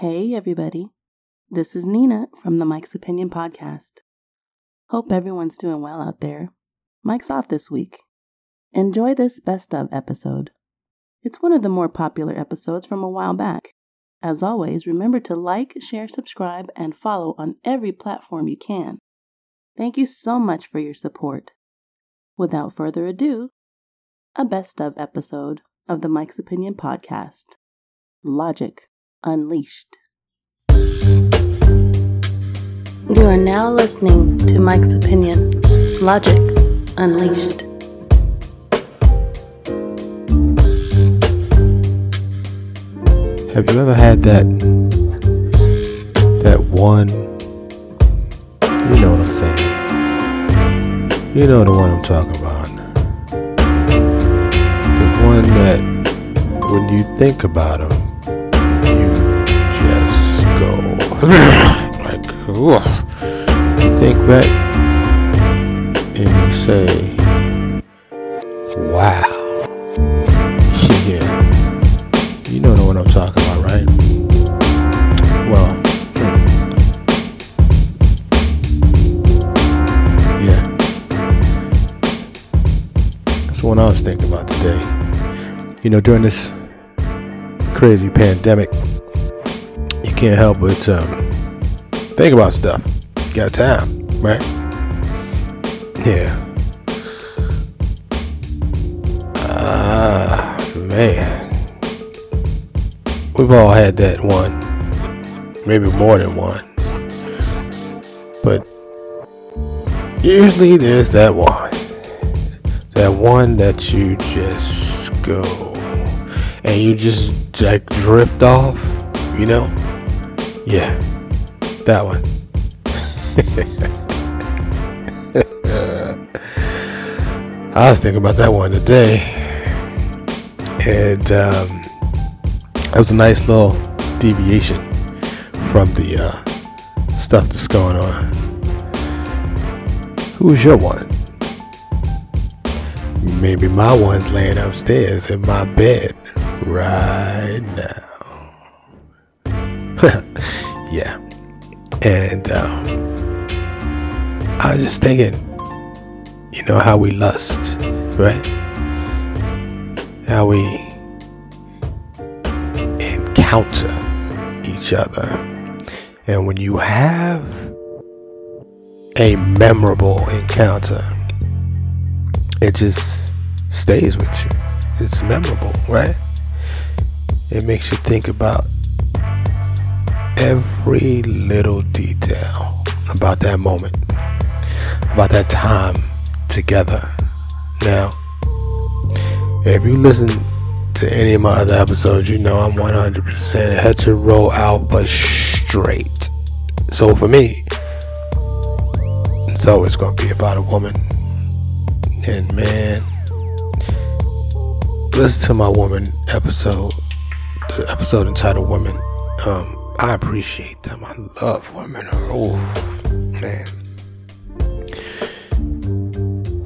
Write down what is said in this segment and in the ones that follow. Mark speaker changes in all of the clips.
Speaker 1: Hey, everybody. This is Nina from the Mike's Opinion Podcast. Hope everyone's doing well out there. Mike's off this week. Enjoy this best of episode. It's one of the more popular episodes from a while back. As always, remember to like, share, subscribe, and follow on every platform you can. Thank you so much for your support. Without further ado, a best of episode of the Mike's Opinion Podcast Logic Unleashed. You are now listening to Mike's Opinion Logic Unleashed.
Speaker 2: Have you ever had that that one you know what I'm saying? You know the one I'm talking about. The one that when you think about him like. You think back and you say, wow. Yeah. You don't know what I'm talking about, right? Well, hmm. yeah. That's what I was thinking about today. You know, during this crazy pandemic, can't help but um, think about stuff. got time, right? Yeah. Ah, man. We've all had that one. Maybe more than one. But usually there's that one. That one that you just go and you just like drift off, you know? Yeah, that one. I was thinking about that one today, and um, it was a nice little deviation from the uh, stuff that's going on. Who's your one? Maybe my one's laying upstairs in my bed right now. yeah. And um, I was just thinking, you know, how we lust, right? How we encounter each other. And when you have a memorable encounter, it just stays with you. It's memorable, right? It makes you think about every little detail about that moment, about that time together. Now, if you listen to any of my other episodes, you know I'm 100% hetero alpha straight. So for me, it's always going to be about a woman. And man, listen to my woman episode, the episode entitled Women. Um, I appreciate them. I love women. Oh, man.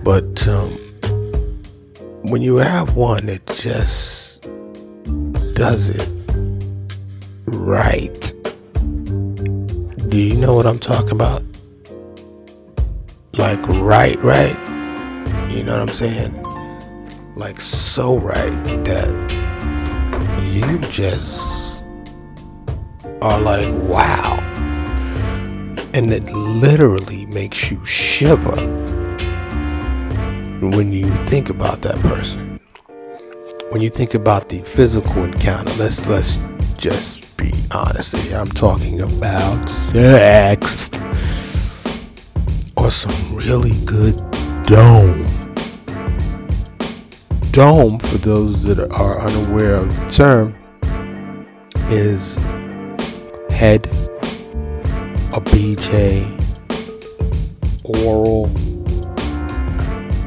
Speaker 2: But um, when you have one that just does it right, do you know what I'm talking about? Like, right, right? You know what I'm saying? Like, so right that you just are like, wow. And it literally makes you shiver when you think about that person. When you think about the physical encounter, let's let's just be honest. I'm talking about sex or some really good dome. Dome, for those that are unaware of the term, is head, a BJ, oral,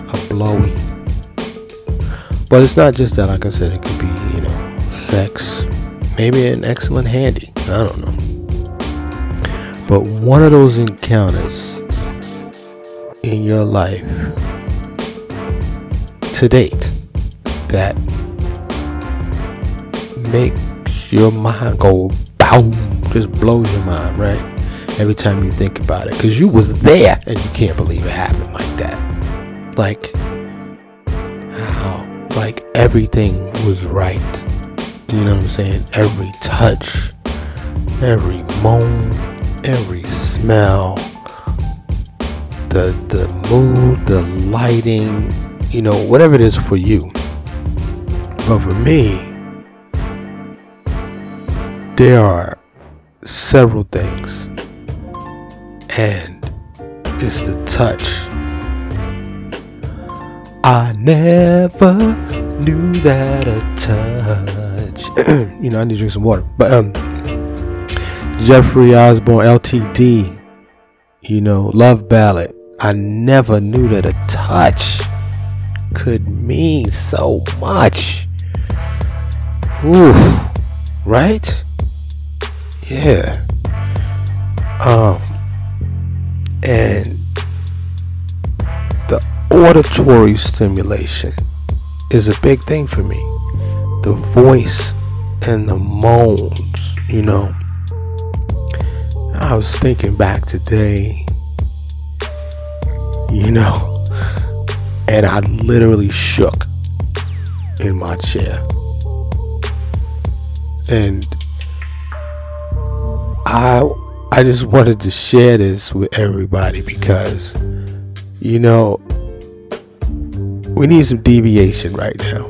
Speaker 2: a blowy. But it's not just that, like I said, it could be, you know, sex, maybe an excellent handy. I don't know. But one of those encounters in your life to date that makes your mind go boom just blows your mind, right? Every time you think about it, because you was there and you can't believe it happened like that. Like how, like everything was right. You know what I'm saying? Every touch, every moan, every smell, the the mood, the lighting, you know, whatever it is for you. But for me, there are several things, and it's the touch. I never knew that a touch. you know, I need to drink some water. But um, Jeffrey Osborne, LTD. You know, love ballad. I never knew that a touch could mean so much. Oof, right? Yeah. Um, and the auditory stimulation is a big thing for me. The voice and the moans, you know. I was thinking back today, you know, and I literally shook in my chair. And I I just wanted to share this with everybody because you know we need some deviation right now.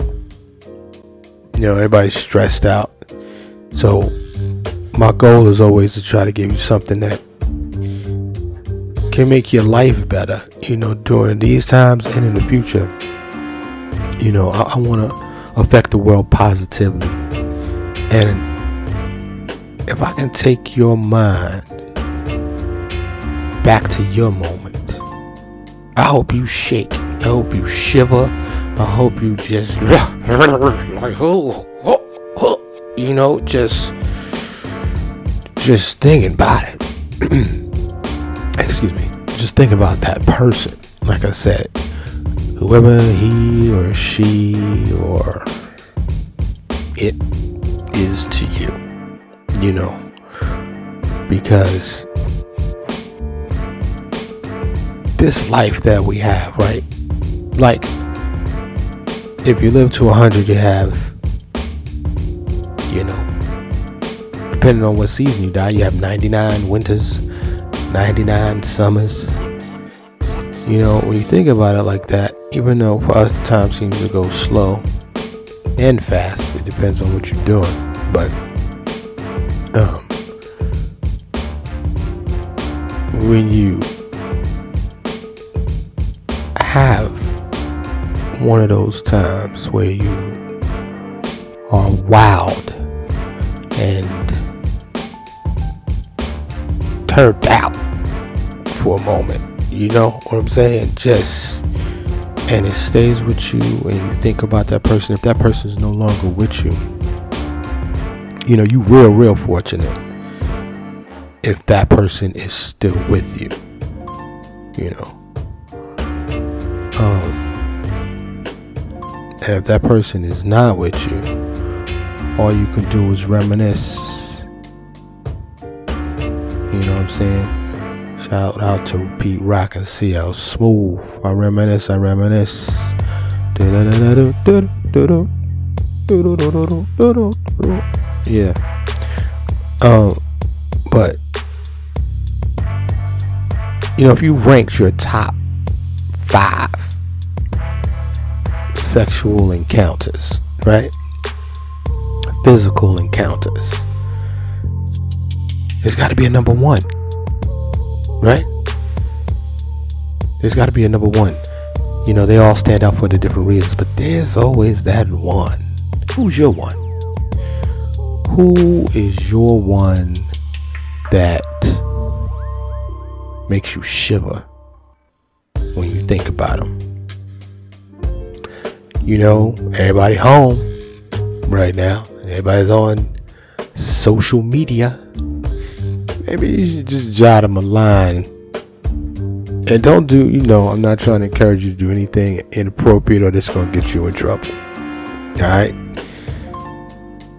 Speaker 2: You know, everybody's stressed out. So my goal is always to try to give you something that can make your life better, you know, during these times and in the future. You know, I, I want to affect the world positively. And if I can take your mind back to your moment, I hope you shake. I hope you shiver. I hope you just like oh, oh, oh you know, just just thinking about it. Excuse me. Just think about that person. Like I said, whoever he or she or it is to you you know, because this life that we have, right? Like, if you live to 100, you have, you know, depending on what season you die, you have 99 winters, 99 summers. You know, when you think about it like that, even though for us the time seems to go slow and fast, it depends on what you're doing. But um, when you have one of those times where you are wild and turned out for a moment, you know what I'm saying? Just and it stays with you and you think about that person. If that person is no longer with you, you know, you real, real fortunate if that person is still with you. You know. Um and if that person is not with you, all you can do is reminisce. You know what I'm saying? Shout out to Pete Rock and CL Smooth. I reminisce, I reminisce. Yeah. Um, but you know, if you ranked your top five sexual encounters, right? Physical encounters. There's got to be a number one, right? There's got to be a number one. You know, they all stand out for the different reasons, but there's always that one. Who's your one? Who is your one that makes you shiver when you think about them? You know, everybody home right now. Everybody's on social media. Maybe you should just jot them a line. And don't do, you know, I'm not trying to encourage you to do anything inappropriate or that's going to get you in trouble. All right?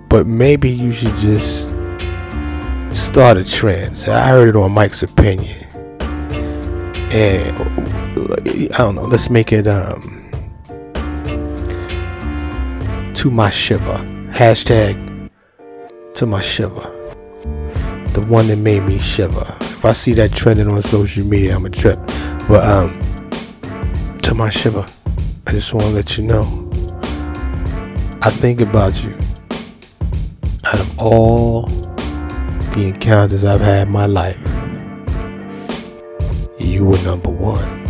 Speaker 2: But maybe you should just start a trend. I heard it on Mike's opinion, and I don't know. Let's make it um to my shiver. Hashtag to my shiver. The one that made me shiver. If I see that trending on social media, I'm a trip. But um, to my shiver, I just want to let you know. I think about you. Out of all the encounters I've had in my life, you were number one.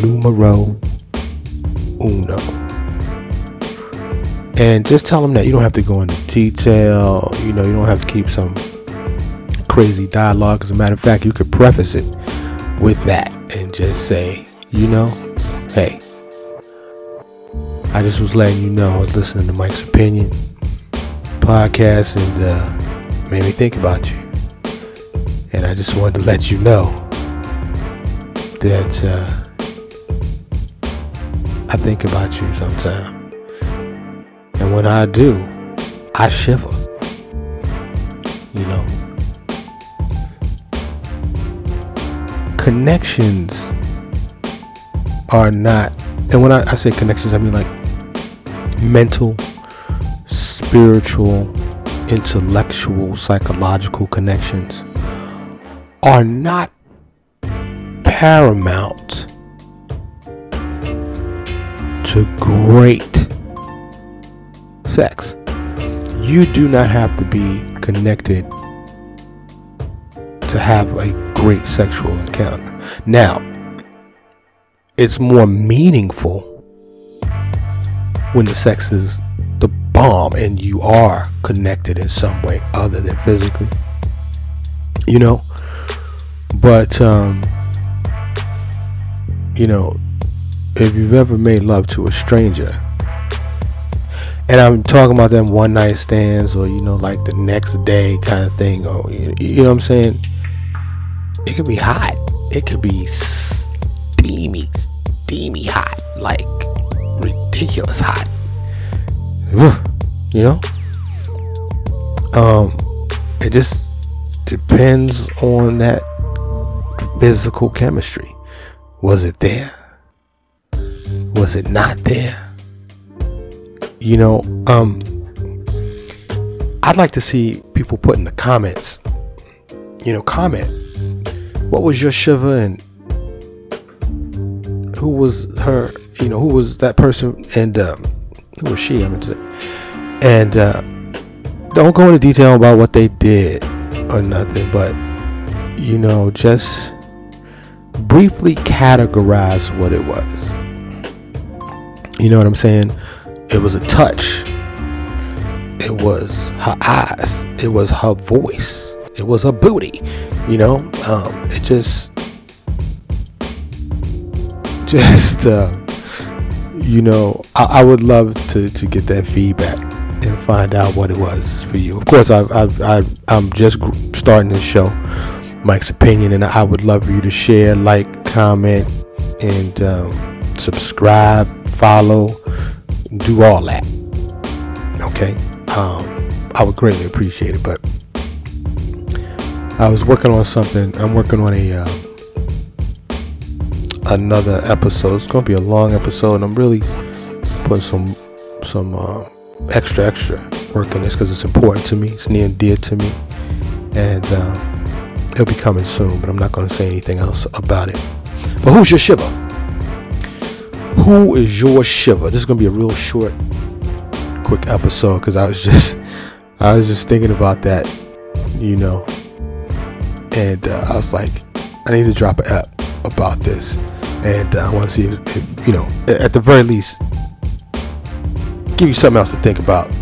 Speaker 2: Numero uno. And just tell them that you don't have to go into detail. You know, you don't have to keep some crazy dialogue. As a matter of fact, you could preface it with that and just say, you know, hey, I just was letting you know I was listening to Mike's opinion podcast and uh, made me think about you. And I just wanted to let you know that uh, I think about you sometimes. And when I do, I shiver. You know. Connections are not, and when I, I say connections, I mean like mental, spiritual, intellectual, psychological connections are not paramount to great sex. You do not have to be connected to have a great sexual encounter. Now, it's more meaningful when the sex is bomb and you are connected in some way other than physically. You know? But, um, you know, if you've ever made love to a stranger, and I'm talking about them one night stands or, you know, like the next day kind of thing, or, you know what I'm saying? It could be hot. It could be steamy, steamy hot. Like, ridiculous hot. You know? Um, it just depends on that physical chemistry. Was it there? Was it not there? You know, um, I'd like to see people put in the comments, you know, comment. What was your shiver and who was her, you know, who was that person and um, who was she? I mean, and uh, don't go into detail about what they did or nothing, but you know, just briefly categorize what it was. You know what I'm saying? It was a touch. It was her eyes. It was her voice. It was her booty. You know, um, it just, just, uh, you know, I, I, would love to, to get that feedback and find out what it was for you. Of course, I, I, I, I'm just starting this show, Mike's opinion, and I would love for you to share, like, comment, and um, subscribe, follow, do all that. Okay, um, I would greatly appreciate it. But I was working on something. I'm working on a uh, another episode. It's gonna be a long episode, and I'm really putting some some uh, extra extra work in this because it's important to me. It's near and dear to me, and uh, it'll be coming soon. But I'm not gonna say anything else about it. But who's your shiver? Who is your shiver? This is gonna be a real short, quick episode because I was just I was just thinking about that, you know, and uh, I was like, I need to drop an app about this and uh, I want to see if, if, you know, at the very least, give you something else to think about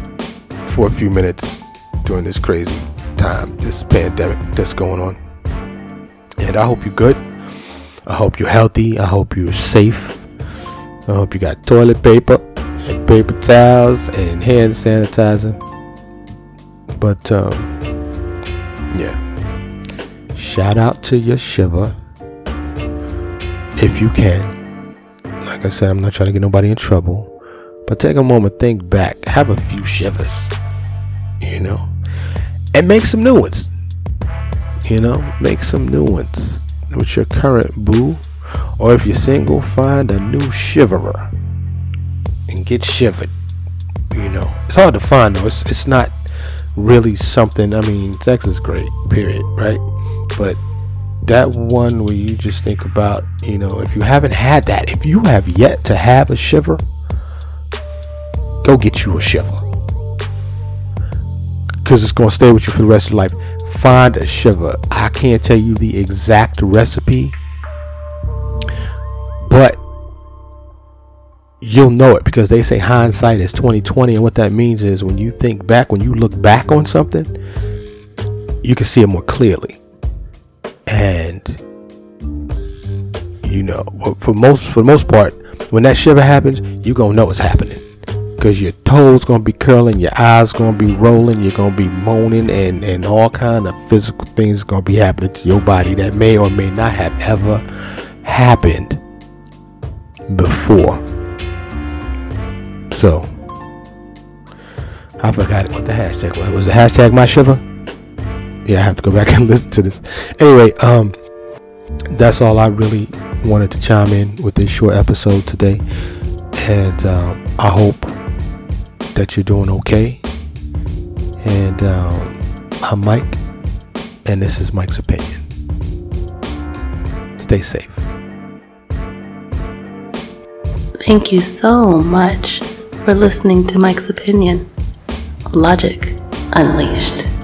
Speaker 2: for a few minutes during this crazy time, this pandemic that's going on. And I hope you're good. I hope you're healthy. I hope you're safe. I hope you got toilet paper and paper towels and hand sanitizer. But um, yeah, shout out to your shiver if you can. Like I said, I'm not trying to get nobody in trouble, but take a moment, think back, have a few shivers, you know, and make some new ones. You know, make some new ones with your current boo. Or if you're single, find a new shiverer and get shivered. You know, it's hard to find though. It's it's not really something. I mean, sex is great, period, right? But that one where you just think about, you know, if you haven't had that, if you have yet to have a shiver, go get you a shiver. Because it's going to stay with you for the rest of your life. Find a shiver. I can't tell you the exact recipe, but you'll know it because they say hindsight is 2020 and what that means is when you think back when you look back on something you can see it more clearly and you know for most for the most part when that shiver happens you're gonna know it's happening because your toes gonna be curling your eyes gonna be rolling you're gonna be moaning and and all kind of physical things gonna be happening to your body that may or may not have ever happened before so I forgot what the hashtag was. Was the hashtag my shiver? Yeah, I have to go back and listen to this. Anyway, um, that's all I really wanted to chime in with this short episode today, and um, I hope that you're doing okay. And um, I'm Mike, and this is Mike's opinion. Stay safe.
Speaker 1: Thank you so much for listening to Mike's opinion. Logic Unleashed.